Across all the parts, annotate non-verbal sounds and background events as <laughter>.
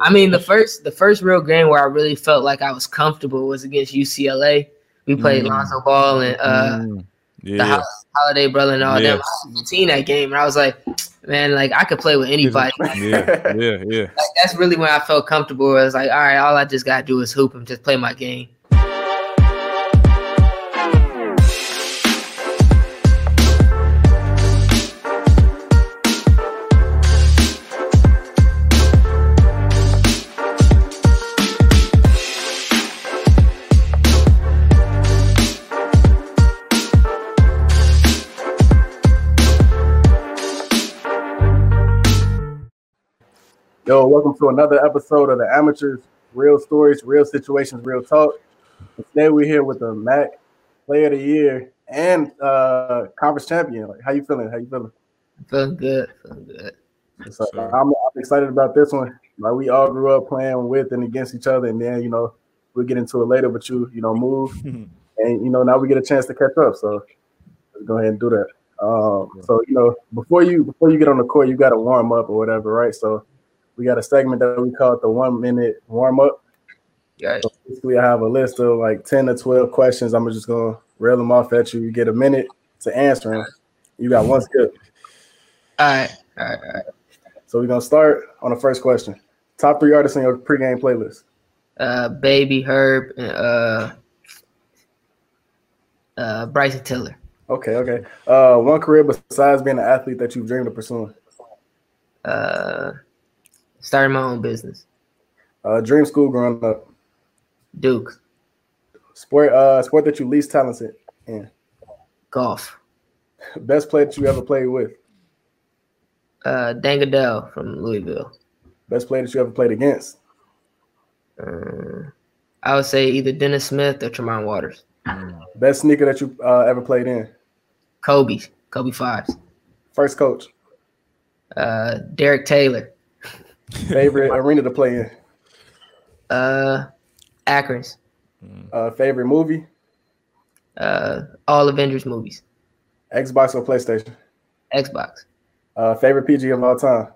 I mean, the first the first real game where I really felt like I was comfortable was against UCLA. We played Mm. Lonzo Ball and uh, Mm. the Yeah. Hol- Holiday brother and all Yeah. them. I was 15 that game, and I was like, man, like I could play with anybody. like, <laughs> yeah, yeah, yeah. that's really when I felt comfortable. I was like, all right, all I just gotta do is hoop and just play my game. Yo, welcome to another episode of the Amateurs Real Stories, Real Situations, Real Talk. Today we're here with the MAC Player of the Year and uh conference champion. Like, how you feeling? How you feeling? Feeling good, feeling good. So, Sure. I'm, I'm excited about this one. Like we all grew up playing with and against each other, and then you know we'll get into it later. But you, you know, move, <laughs> and you know now we get a chance to catch up. So let's go ahead and do that. Um, so you know before you before you get on the court, you got to warm up or whatever, right? So we got a segment that we call it the one minute warm up. Right. So basically, I have a list of like 10 to 12 questions. I'm just going to rail them off at you. You get a minute to answer them. You got one skip. All right, all right, all right. So we're going to start on the first question. Top three artists in your pregame playlist. Uh, Baby Herb and uh, uh, Bryson Tiller. Okay, okay. Uh, one career besides being an athlete that you've dreamed of pursuing. Uh, starting my own business. Uh, dream school growing up. Duke Sport, uh, sport that you least talented in. golf. <laughs> Best player that you ever played with. Uh, Deng Adel from Louisville. Best player that you ever played against. Uh, I would say either Dennis Smith or Tremont Waters. Best sneaker that you uh, ever played in. Kobe, Kobe fives. First coach. Uh, Derek Taylor. Favorite <laughs> arena to play in. Uh, Akron's. Uh, favorite movie. Uh, all Avengers movies. Xbox or PlayStation. Xbox. Uh, favorite PG of all time.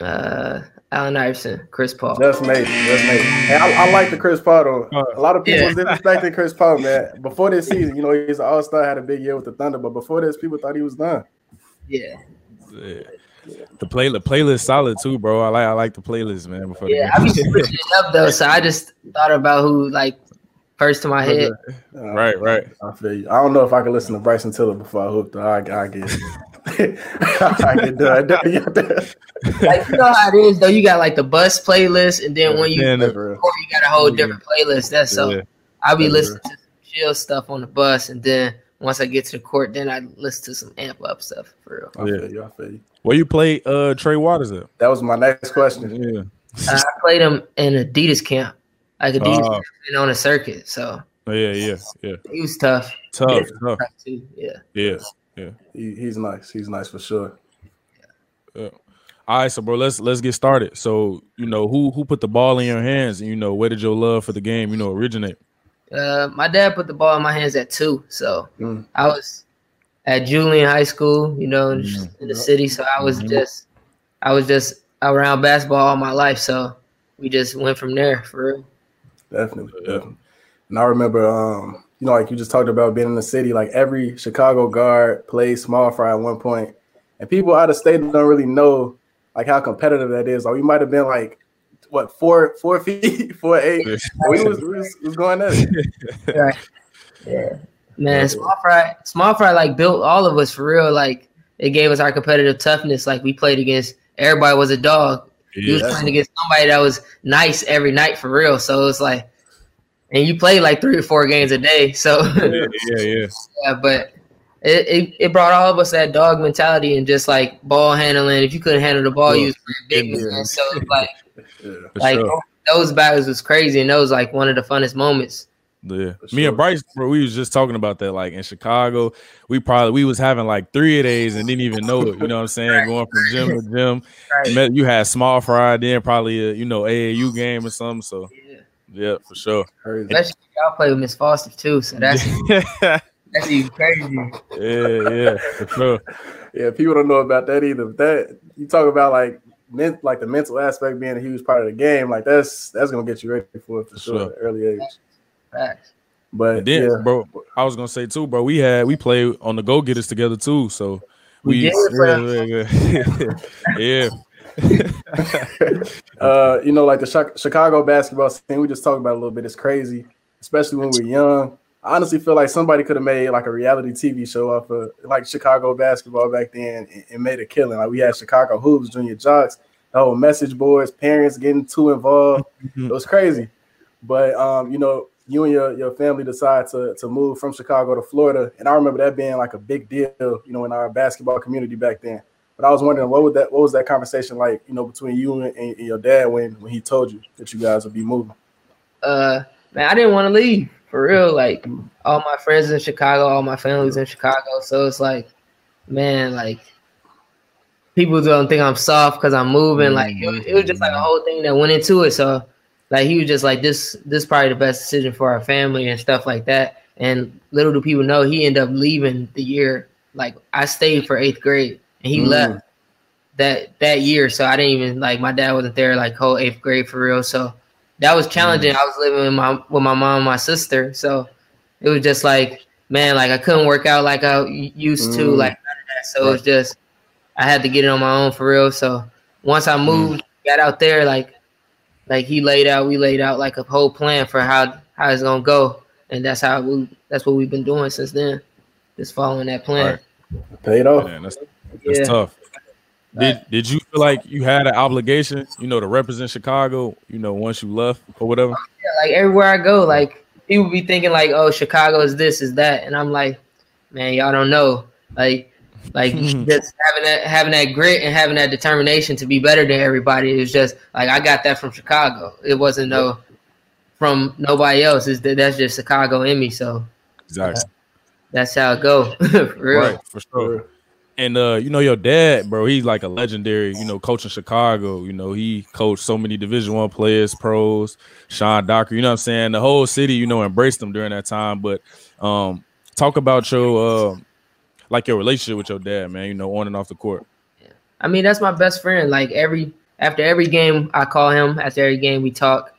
Uh, Allen Iverson, Chris Paul. Just made, just made. Hey, I, I like the Chris Paul though. A lot of people Yeah. was disrespecting Chris Paul, man. Before this season, you know, he's an All Star, had a big year with the Thunder, but before this, people thought he was done. Yeah, Yeah. The play the playlist solid too, bro. I like I like the playlist, man. Before the yeah. I be game. switching it up though, so I just thought about who like first to my head. Uh, right, right. I feel you. I don't know if I can listen to Bryson Tiller before I hooked. I, I get, <laughs> I get done. Like you know how it is though. You got like the bus playlist, and then when you Then, That's real. or you got a whole different playlist. That's so. yeah. I'll be That's listening to some chill stuff on the bus, and then once I get to the court, then I listen to some amp up stuff for real. I Yeah. feel you. I feel you. Where you play uh Trey Waters at? That was my next question. Yeah. <laughs> I played him in Adidas camp, like Adidas Oh. camp, and on a circuit, so Oh, yeah, yeah, yeah. he was tough. Tough, Yeah. tough. tough too. Yeah. Yeah. He, he's nice. He's nice for sure. Yeah. All right, so bro, let's let's get started. So, you know, who who put the ball in your hands and you know, where did your love for the game, you know, originate? Uh, my dad put the ball in my hands at two, so Mm. I was at Julian High School, you know, in, Mhm. in the city. So I was Mhm. just, I was just around basketball all my life. So we just went from there for real. Definitely, definitely. And I remember, um, you know, like you just talked about being in the city. Like every Chicago guard played small fry at one point, and people out of state don't really know like how competitive that is. Like we might have been like what four four feet, <laughs> four eight. We was, we was, was going at <laughs> it. Right. Yeah. Man, small fry, small fry, like built all of us for real. Like it gave us our competitive toughness. Like we played against everybody was a dog. You was Yeah. playing against somebody that was nice every night for real. So it's like, and you play like three or four games a day. So Yeah, yeah, yeah. <laughs> yeah, but it, it, it brought all of us that dog mentality and just like ball handling. If you couldn't handle the ball, you was pretty big. Yeah. man. So it's like <laughs> Yeah. Like sure. those battles was crazy and that was like one of the funnest moments. Yeah, For me sure. and Bryce, bro, we was just talking about that. Like in Chicago, we probably we was having like three of days and didn't even know it. You know what I'm saying? Going from gym to gym. Right. Met- You had small fry, then probably a you know AAU game or something. So Yeah. yeah, for sure. Crazy. Especially if y'all play with Miss Foster too. So that's <laughs> yeah, that's even crazy. yeah, for sure. Yeah, people don't know about that either. That you talk about like meant like the mental aspect being a huge part of the game, like that's that's gonna get you ready for it for, sure, sure. early age. Facts. But and then, yeah. bro, I was gonna say too, bro. We had we played on the go getters together too, so we, we did, yeah, yeah. <laughs> <laughs> uh, you know, like the Chicago basketball scene, we just talked about a little bit. It's crazy, especially when we're young. I honestly feel like somebody could have made like a reality TV show off of like Chicago basketball back then and, and made a killing. Like we had Chicago hoops, junior jocks, the whole message boards, parents getting too involved. Mm-hmm. It was crazy. But um, you know, you and your, your family decide to, to move from Chicago to Florida. And I remember that being like a big deal, you know, in our basketball community back then. But I was wondering what would that what was that conversation like, you know, between you and, and your dad when when he told you that you guys would be moving? Uh man, I didn't want to leave for real. Like all my friends in Chicago, all my family's in Chicago. So it's like, man, like people don't think I'm soft because I'm moving. Like it was, it was just like a whole thing that went into it. So like he was just like this this probably the best decision for our family and stuff like that. And little do people know he ended up leaving the year. Like I stayed for eighth grade and he mm. left that that year. So I didn't even like my dad wasn't there like whole eighth grade for real. So that was challenging. Mm. I was living with my with my mom and my sister. So it was just like man, like I couldn't work out like I used to, mm. like so right. it was just I had to get it on my own for real. So once I mm. moved, got out there, like like he laid out, we laid out like a whole plan for how how it's gonna go, and that's how we that's what we've been doing since then, just following that plan. Right. Paid off. Man, that's, that's yeah. tough. Did did you feel like you had an obligation, you know, to represent Chicago, you know, once you left or whatever? Yeah, like everywhere I go, like people be thinking like, oh, Chicago is this, is that, and I'm like, man, y'all don't know. Like like <laughs> just having that having that grit and having that determination to be better than everybody is just like I got that from Chicago. It wasn't no from nobody else. Is that that's just Chicago in me. So exactly. Uh, that's how it go. <laughs> for real. Right, for sure. And uh, you know, your dad, bro, he's like a legendary, you know, coach in Chicago. You know, he coached so many division one players, pros, Sean Docker, you know what I'm saying? The whole city, you know, embraced him during that time. But um talk about your uh like your relationship with your dad, man. You know, on and off the court. I mean, that's my best friend. Like every after every game, I call him. After every game, we talk,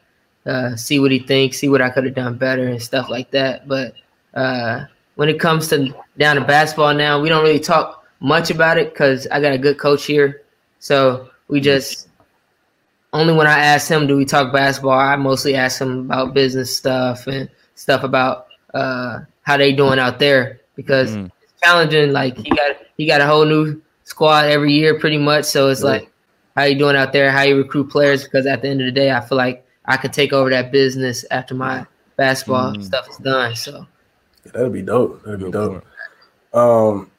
uh, see what he thinks, see what I could have done better, and stuff like that. But uh, when it comes to down to basketball now, we don't really talk much about it because I got a good coach here. So we just only when I ask him do we talk basketball. I mostly ask him about business stuff and stuff about uh, how they doing out there because. Mm challenging. Like he got he got a whole new squad every year, pretty much. So it's yeah. like, how you doing out there? How you recruit players? Because at the end of the day, I feel like I could take over that business after my basketball mm. stuff is done. So yeah, that'd be dope. That'd be dope. Um,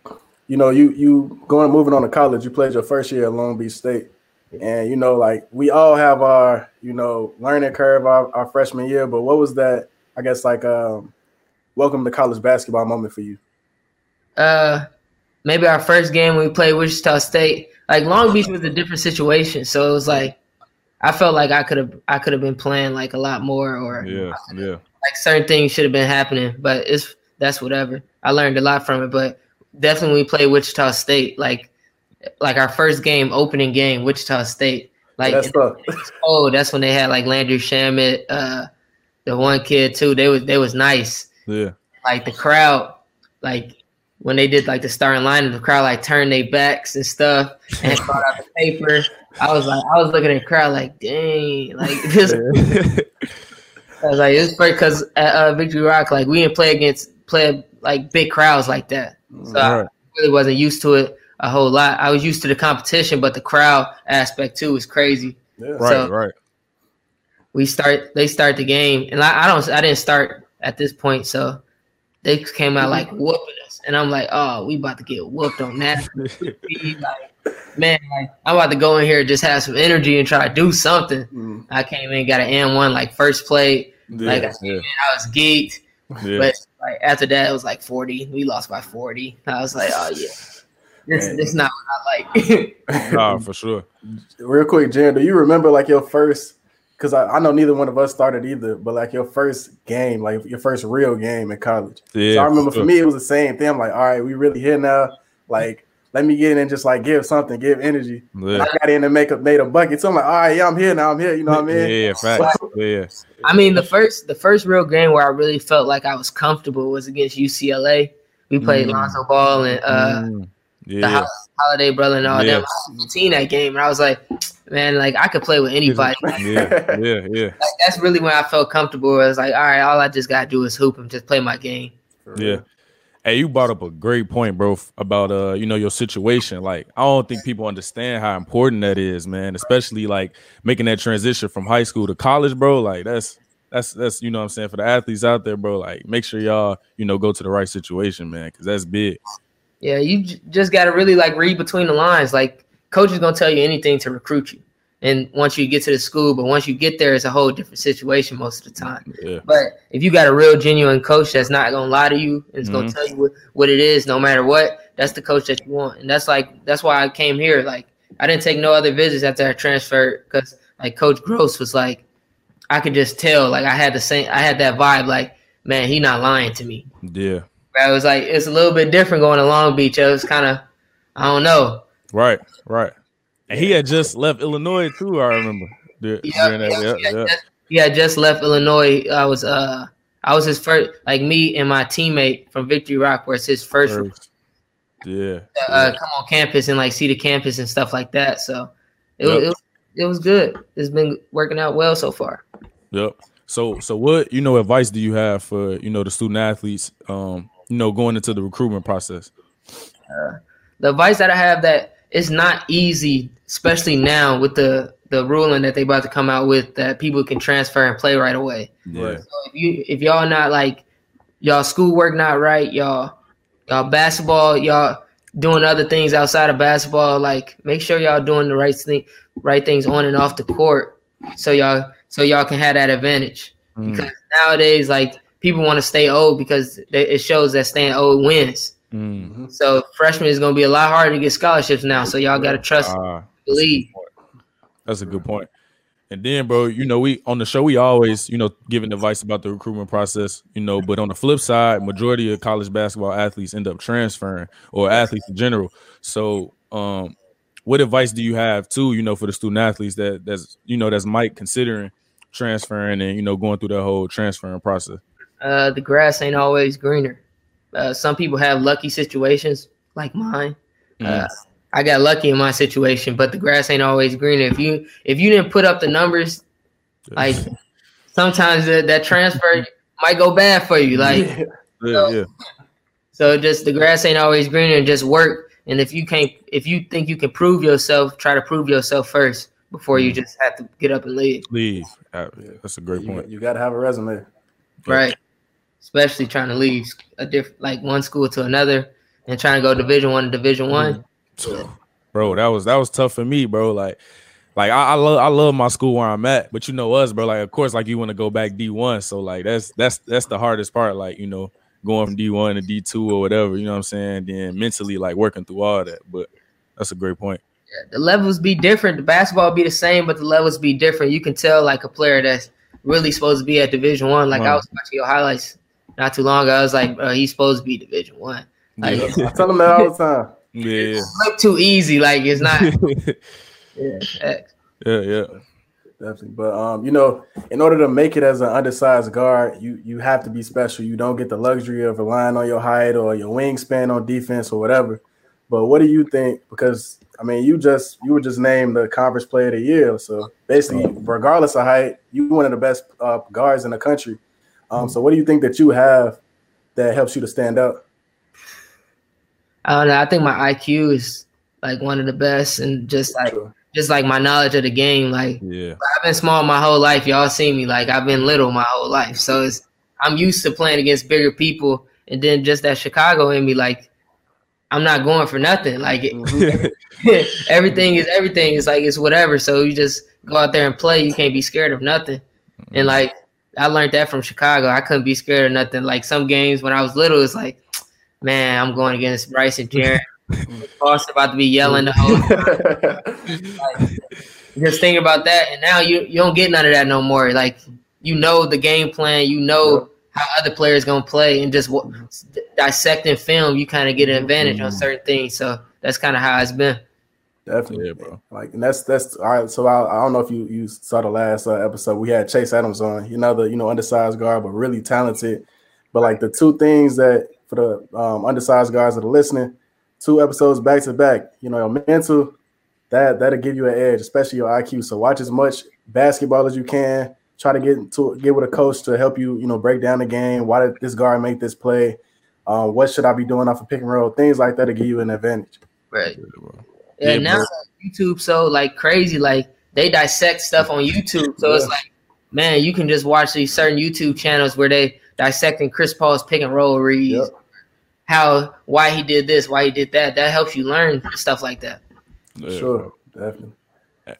you know, you you going moving on to college. You played your first year at Long Beach State. And you know, like we all have our, you know, learning curve our, our freshman year, but what was that? I guess like um welcome to college basketball moment for you uh maybe our first game we played Wichita State. Like Long Beach was a different situation, so it was like I felt like I could have I could have been playing like a lot more, or yeah, yeah, like certain things should have been happening. But it's that's whatever. I learned a lot from it, but definitely we played Wichita State. Like like our first game, opening game, Wichita State. Like that's oh, that's when they had like Landry Shamet, uh, the one kid too. They was they was nice. Yeah, like the crowd, like when they did like the starting line and the crowd like turned their backs and stuff and <laughs> brought out the paper. I was like, I was looking at the crowd like, dang, like <laughs> this. I was like, it's great because at uh, Victory Rock, like we didn't play against play like big crowds like that, so right. I really wasn't used to it a whole lot. I was used to the competition, but the crowd aspect too was crazy. Yeah. Right, so right. We start, they start the game, and I, I don't, I didn't start at this point, so they came out like <laughs> whooping us, and I'm like, oh, we about to get whooped on that. <laughs> like, man, like I'm about to go in here and just have some energy and try to do something. Mm. I came in, got an M one like first play. Yeah, like I, yeah. in, I was geeked, yeah. but like after that it was like 40. We lost by 40. I was like, oh yeah. This, this not what I like. <laughs> nah, for sure. Real quick, Jan, do you remember like your first because I, I, know neither one of us started either, but like your first game, like your first real game in college. Yeah, so I remember for me it was the same thing. I'm like, all right, we really here now. Like let me get in and just like give something, give energy. Yeah. I got in and make a made a bucket. So I'm like, all right, yeah, I'm here now. I'm here. You know what I mean? Yeah, facts. <laughs> yeah. I mean, the first the first real game where I really felt like I was comfortable was against UCLA. We played mm. Lonzo Ball and uh, mm. yeah. the Holiday brother and all yeah. them. I was that game, and I was like, man, like I could play with anybody. <laughs> yeah, <laughs> yeah, yeah. Like, that's really when I felt comfortable. I was like, all right, all I just gotta do is hoop and just play my game. Yeah. Hey, you brought up a great point, bro, about uh, you know, your situation. Like, I don't think people understand how important that is, man. Especially like making that transition from high school to college, bro. Like, that's that's that's you know what I'm saying for the athletes out there, bro. Like, make sure y'all you know go to the right situation, man, because that's big. Yeah, you j- just got to really like read between the lines. Like, coach is gonna tell you anything to recruit you and once you get to the school but once you get there it's a whole different situation most of the time. Yeah. but if you got a real genuine coach that's not gonna lie to you and it's mm-hmm. gonna tell you what, what it is no matter what that's the coach that you want. And that's like that's why i came here. Like i didn't take no other visits after i transferred because like coach Groce was like i could just tell like i had the same i had that vibe like man he not lying to me. Yeah. I was like it's a little bit different going to long beach. It was kind of i don't know. Right right and he had just left Illinois too. I remember. Yeah, yeah, yeah, He had just left Illinois. I was uh I was his first like me and my teammate from Victory Rock was his first, first. Yeah, uh, come on campus and like see the campus and stuff like that. So it, yep. it, was, it was good. It's been working out well so far. Yep. So so what you know advice do you have for you know the student athletes um you know going into the recruitment process? Uh, the advice that I have that it's not easy, especially now with the the ruling that they about to come out with that people can transfer and play right away. Yeah. So if you if y'all not like y'all schoolwork not right, y'all y'all basketball, y'all doing other things outside of basketball, like make sure y'all doing the right thing right things on and off the court so y'all so y'all can have that advantage. Mm. Because nowadays like people want to stay old because it shows that staying old wins. Mm-hmm. So freshman is going to be a lot harder to get scholarships now. So y'all got to trust, uh, believe. That's a good point. And then, bro, you know, we on the show we always, you know, giving advice about the recruitment process, you know. But on the flip side, majority of college basketball athletes end up transferring, or athletes in general. So, um, what advice do you have too, you know, for the student athletes that that's you know that's Mike considering transferring and you know going through that whole transferring process? Uh, the grass ain't always greener. Uh, some people have lucky situations like mine. Uh, mm. Uh, I got lucky in my situation, but the grass ain't always green. If you if you didn't put up the numbers, like sometimes that, that transfer might go bad for you. Like, yeah, so, yeah. so just the grass ain't always green, and just work. And if you can't, if you think you can prove yourself, try to prove yourself first before you mm. just have to get up and leave. Leave. Uh, that's a great point. You, you got to have a resume, right? Especially trying to leave a different like one school to another and trying to go division one to division one. Mm-hmm. Bro, that was that was tough for me, bro. Like like I, I, love I love my school where I'm at, but you know us, bro. Like of course, like you want to go back D one, so like that's that's that's the hardest part. Like you know, going from D one to D two or whatever. You know what I'm saying? Then mentally, like working through all that. But that's a great point. Yeah, the levels be different. The basketball be the same, but the levels be different. You can tell like a player that's really supposed to be at Division One. Like I was watching your highlights not too long ago. I was like, bro, he's supposed to be Division One. Like, yeah. I tell him that all the time. Yeah, look too easy. Like it's not. <laughs> yeah, yeah, yeah. Definitely, but um, you know, in order to make it as an undersized guard, you you have to be special. You don't get the luxury of relying on your height or your wingspan on defense or whatever. But what do you think? Because I mean, you just you were just named the conference player of the year. So basically, regardless of height, you one of the best uh, guards in the country. Um, so what do you think that you have that helps you to stand out? I don't know. I think my IQ is like one of the best, and just like just like my knowledge of the game. Like, yeah, I've been small my whole life. Y'all see me like I've been little my whole life, so it's I'm used to playing against bigger people, and then just that Chicago in me, like I'm not going for nothing. Like mm-hmm. <laughs> everything is everything. It's like it's whatever. So you just go out there and play. You can't be scared of nothing. And like I learned that from Chicago. I couldn't be scared of nothing. Like some games when I was little, it's like, man, I'm going against Bryce and Jaren. <laughs> Boss about to be yelling the whole time. like, <laughs> just think about that, and now you you don't get none of that no more. Like you know the game plan, you know how other players gonna play, and just w- dissecting film, you kind of get an advantage mm-hmm. on certain things. So that's kind of how it's been. Definitely, yeah, bro. Like, and that's that's all right. So I, I don't know if you you saw the last uh, episode. We had Chase Adams on. You know the you know undersized guard, but really talented. But like the two things that for the um, undersized guys that are listening, two episodes back to back. You know, your mental that that'll give you an edge, especially your IQ. So watch as much basketball as you can. Try to get to get with a coach to help you, you know, break down the game. Why did this guard make this play? Um, what should I be doing off of pick and roll? Things like that to give you an advantage. Right. Yeah, yeah now YouTube so like crazy, like they dissect stuff on YouTube. So yeah. it's like, man, you can just watch these certain YouTube channels where they dissecting Chris Paul's pick and roll reads, yep. how why he did this, why he did that. That helps you learn stuff like that. Yeah. Sure, definitely.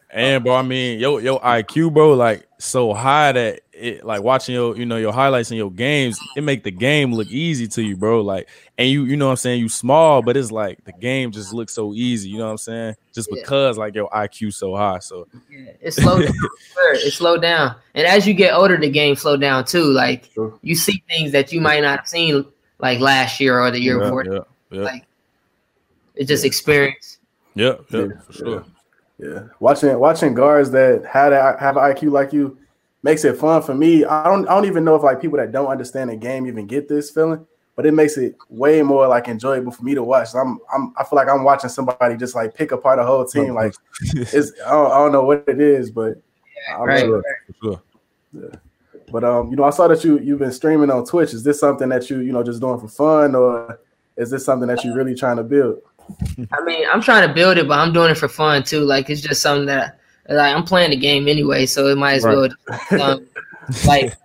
And bro, I mean, yo, yo IQ, bro, like so high that it like watching your, you know, your highlights and your games, it make the game look easy to you, bro. Like, and you, you know what I'm saying, you small, but it's like the game just looks so easy, you know what I'm saying? Just yeah. because like your IQ so high. So yeah, it slowed down. <laughs> it slowed down. And as you get older, the game slow down too. Like sure. you see things that you might not have seen like last year or the year yeah, before. Yeah, yeah. Like it's just experience. Yeah, yeah, for sure. Yeah, watching watching guards that had a, have an IQ like you makes it fun for me. I don't I don't even know if like people that don't understand the game even get this feeling, but it makes it way more like enjoyable for me to watch. I'm I'm I feel like I'm watching somebody just like pick apart a whole team. Like <laughs> it's I don't, I don't know what it is, but yeah, right, sure. Sure. Yeah. But um, you know, I saw that you you've been streaming on Twitch. Is this something that you you know just doing for fun, or is this something that you're really trying to build? I mean, I'm trying to build it, but I'm doing it for fun too. Like it's just something that like I'm playing the game anyway, so it might as right. well. <laughs> Um, like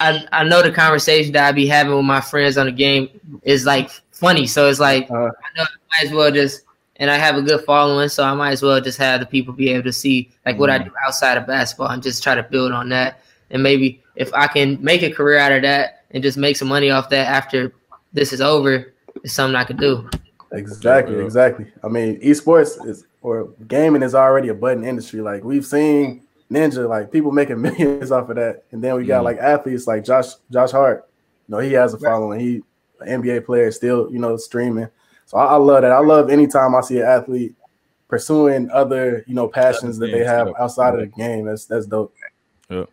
I I know the conversation that I be having with my friends on the game is like funny, so it's like uh, I know I might as well just and I have a good following, so I might as well just have the people be able to see like what mm-hmm. I do outside of basketball and just try to build on that. And maybe if I can make a career out of that and just make some money off that after this is over, it's something I could do. Exactly, exactly. I mean, esports is or gaming is already a budding industry. Like we've seen Ninja, like people making <laughs> millions off of that, and then we got mm. like athletes like Josh Josh Hart. You know, he has a following. He an NBA player, still you know streaming. So I, I, love that. I love anytime I see an athlete pursuing other you know passions that they have outside of the game. That's that's dope. Yeah.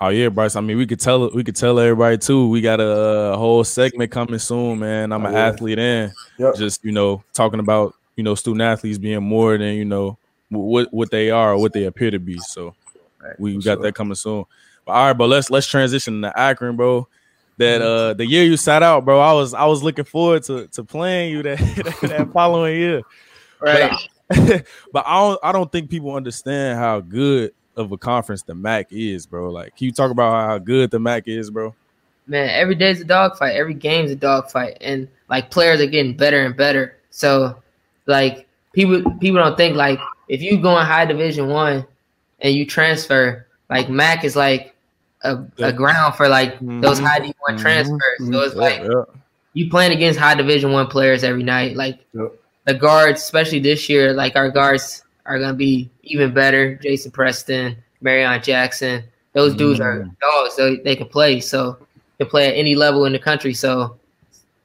Oh yeah, Bryce. I mean, we could tell we could tell everybody too. We got a, whole segment coming soon, man. I'm oh, an yeah. athlete and yep. just you know talking about you know student athletes being more than you know what what they are or what they appear to be. So right, we got sure. that coming soon. But all right, but Let's let's transition to Akron, bro. That mm-hmm. uh the year you sat out, bro. I was I was looking forward to to playing you that <laughs> that <laughs> following year. Right. But <laughs> I, but I don't I don't think people understand how good of a conference the MAC is, bro. Like, can you talk about how good the MAC is, bro? Man, every day's a dogfight. Every game's a dogfight, and like players are getting better and better. So, like people people don't think like if you go in high division one and you transfer, like MAC is like a, a ground for like mm-hmm. those high D one mm-hmm. transfers. So it's like yeah, yeah. you playing against high division one players every night. Like yeah. the guards, especially this year, like our guards are gonna be even better. Jason Preston, Marreon Jackson, those dudes are dogs. So they can play. So they play at any level in the country. So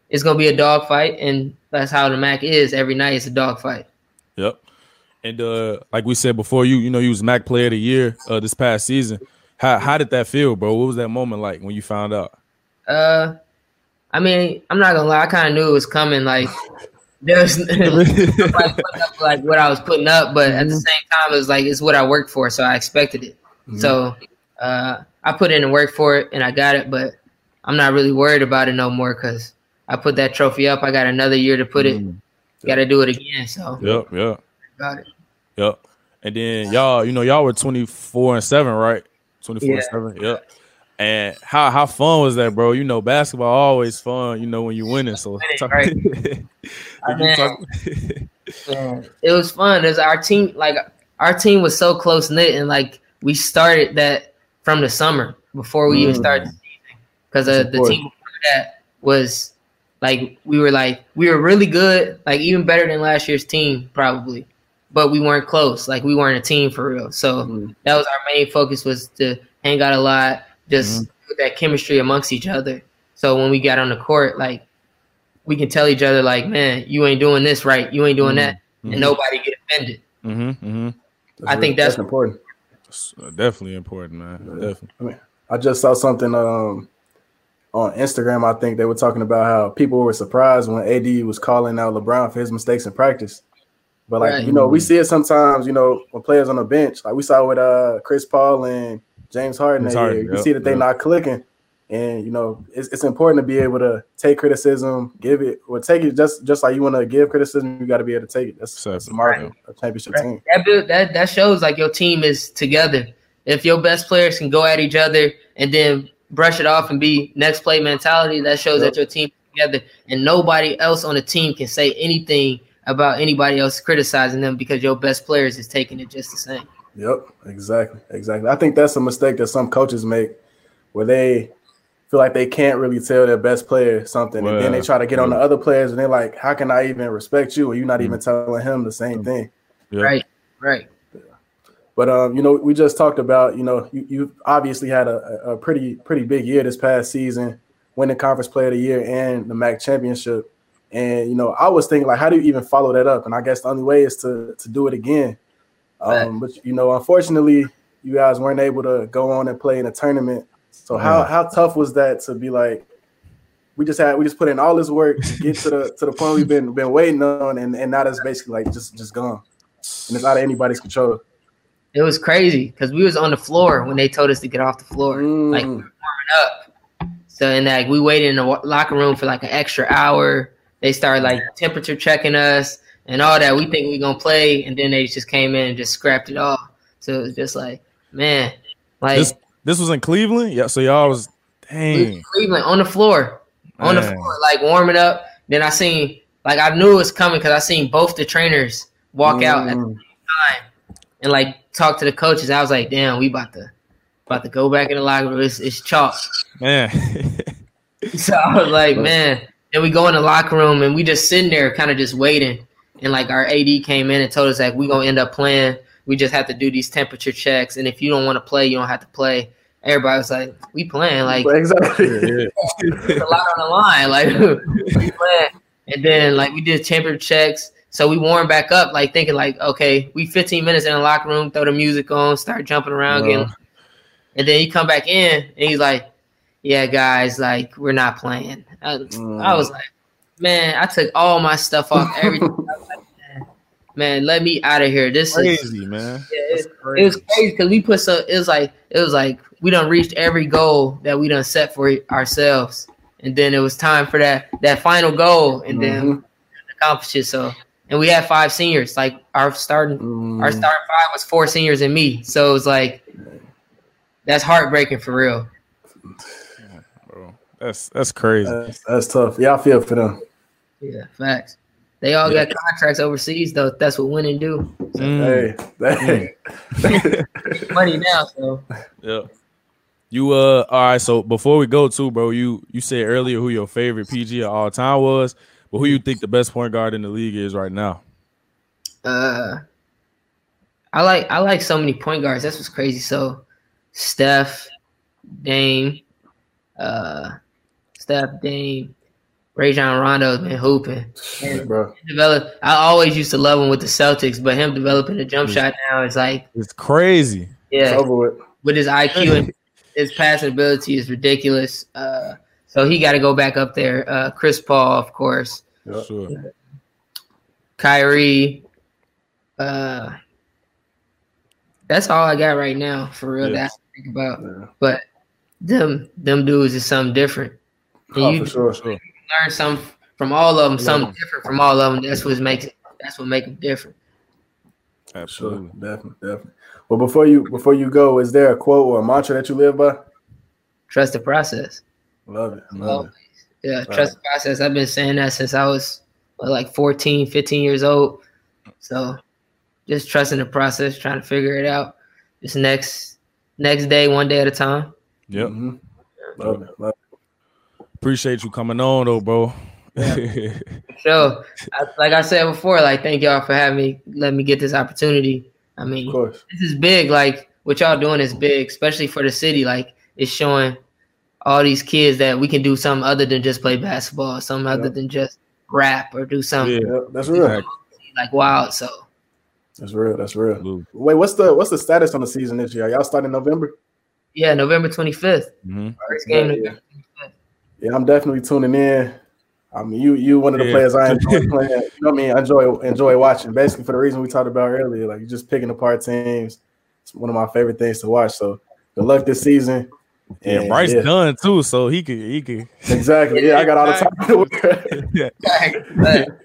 it's gonna be a dog fight, and that's how the MAC is. Every night it's a dog fight. Yep. And uh, like we said before, you you know you was MAC Player of the Year uh, this past season. How how did that feel, bro? What was that moment like when you found out? Uh, I mean, I'm not gonna lie. I kind of knew it was coming. Like <laughs> there's <laughs> <laughs> up like what I was putting up, but at the mm-hmm. same time, it was like it's what I worked for, so I expected it. Mm-hmm. So uh, I put in the work for it, and I got it. But I'm not really worried about it no more because I put that trophy up. I got another year to put it. Mm-hmm. Got to do it again. So yep, yep, got it. Yep. And then y'all, you know, y'all were 24 and seven, right? 24 yeah. and seven. Yep. And how how fun was that, bro? You know, basketball always fun. You know when you winning. So <laughs> <laughs> talk, right. talk- it was fun. It was our team. Like our team was so close knit, and like we started that from the summer before we mm. even started the season. Because uh, the team that was like we were like we were really good, like even better than last year's team probably, but we weren't close. Like we weren't a team for real. So mm. that was our main focus was to hang out a lot just mm-hmm. that chemistry amongst each other. So when we got on the court, like we can tell each other like, man, you ain't doing this right, you ain't doing that, Mhm. and nobody get offended. Mm-hmm, mm-hmm. I think that's- important. definitely important, man. Definitely. I just saw something um on Instagram. I think they were talking about how people were surprised when AD was calling out LeBron for his mistakes in practice. But like Right. you know, we see it sometimes. You know, when players on the bench, like we saw with uh Chris Paul and James Harden, James that Harden, year, you yep, see that they're yep. not clicking. And you know, it's, it's important to be able to take criticism, give it, or take it just just like you want to give criticism. You got to be able to take it. That's, that's the mark of a championship Right. team. That build, that that shows like your team is together. If your best players can go at each other and then brush it off and be next play mentality, that shows Yep. that your team together and nobody else on the team can say anything about anybody else criticizing them because your best players is taking it just the same. Yep, exactly, exactly. I think that's a mistake that some coaches make, where they feel like they can't really tell their best player something, and then they try to get on the other players, and they're like, "How can I even respect you?" Or you're not Mm. even telling him the same thing. Yeah. Right. Right. But um, you know, we just talked about, you know, you, you obviously had a, a pretty pretty big year this past season, winning conference player of the year and the MAC championship. And you know, I was thinking like, how do you even follow that up? And I guess the only way is to to do it again. Um, but you know, unfortunately, you guys weren't able to go on and play in a tournament. So how how tough was that to be like, we just had we just put in all this work to get to the to the point we've been been waiting on, and and now that's basically like just just gone, and it's out of anybody's control. It was crazy because we was on the floor when they told us to get off the floor. Like Mm. warming up. So and like we waited in the locker room for like an extra hour. They started like temperature checking us and all that. We think we're gonna play, and then they just came in and just scrapped it all. So it was just like, man, like This this was in Cleveland. Yeah. So y'all was dang. Cleveland on the floor, on the floor, like warming up. Then I seen like I knew it was coming because I seen both the trainers walk out at the Mm. time and like talk to the coaches. I was like, damn, we about to about to go back in the locker room. It's, it's chalk. man. <laughs> So I was like, man. And we go in the locker room and we just sitting there, kind of just waiting. And like our AD came in and told us like we gonna end up playing. We just have to do these temperature checks, and if you don't want to play, you don't have to play. Everybody was like, "We playing like exactly. <laughs> a lot on the line, like <laughs> we playing." And then like we did temperature checks, so we warm back up, like thinking like, okay, we 15 minutes in the locker room, throw the music on, start jumping around, Wow. getting and then he come back in and he's like, "Yeah, guys, like we're not playing." I, Mm. I was like, "Man, I took all my stuff off, everything." Like, man, man, let me out of here. This is Crazy, man. yeah, it, it was crazy because we put so it was like it was like we done reached every goal that we done set for ourselves, and then it was time for that that final goal, and then Mhm. accomplish it. So, and we had five seniors. Like our starting Mm. our starting five was four seniors and me. So it was like that's heartbreaking for real. Bro. That's that's crazy. That's, that's tough. Yeah, I feel for them. Yeah, facts. They all got contracts overseas though. That's what winning do. Mm. Hey, hey. <laughs> Money now, so Yeah. You uh all right, so before we go to bro, you you said earlier who your favorite PG of all time was, but who you think the best point guard in the league is right now? uh I like I like so many point guards. That's what's crazy. So Steph, Dame, uh Steph, Dame, Rajon Rondo's been hooping. And bro. develop I always used to love him with the Celtics, but him developing a jump shot now is like It's crazy. It's yeah, over with. with his IQ and <laughs> his passing ability is ridiculous. Uh so he got to go back up there. Uh Chris Paul, of course. Yep. Sure. Kyrie. Uh, that's all I got right now for real. Yeah. That's to think about. Yeah. But them them dudes is something different. And Oh, you for sure. Sure. learn something from all of them, Yeah. something different from all of them. That's what makes it. That's what make them different. Sure. Absolutely. Definitely. Definitely. Well, before you before you go, is there a quote or a mantra that you live by? Trust the process. Love it. Love Always. it. Yeah, Right. trust the process. I've been saying that since I was what, like 14, 15 years old. So just trusting the process, trying to figure it out. Just next next day, one day at a time. Yep. Mhm. Love it. Love Appreciate you coming on though, bro. <laughs> So, I, like I said before, like thank y'all for having me, let me get this opportunity. I mean, Of course. this is big. Like what y'all doing is big, especially for the city. Like it's showing all these kids that we can do something other than just play basketball, something Yeah. other than just rap or do something Yeah. Yeah, that's real. Exactly. like wild. So That's real. That's real. Absolutely. Wait, what's the what's the status on the season this year? Y'all starting in November? yeah, November twenty fifth, Mhm. first game. Yeah, November yeah. 25th. Yeah, I'm definitely tuning in. I mean, you you one of the Yeah. players I <laughs> enjoy playing. You know what I mean? I enjoy enjoy watching. Basically, for the reason we talked about earlier, like you're just picking apart teams. It's one of my favorite things to watch. So good luck this season. Yeah, And, Bryce yeah, done too, so he could he could exactly. Yeah, I got all the <laughs> time. in the world. <laughs> yeah. But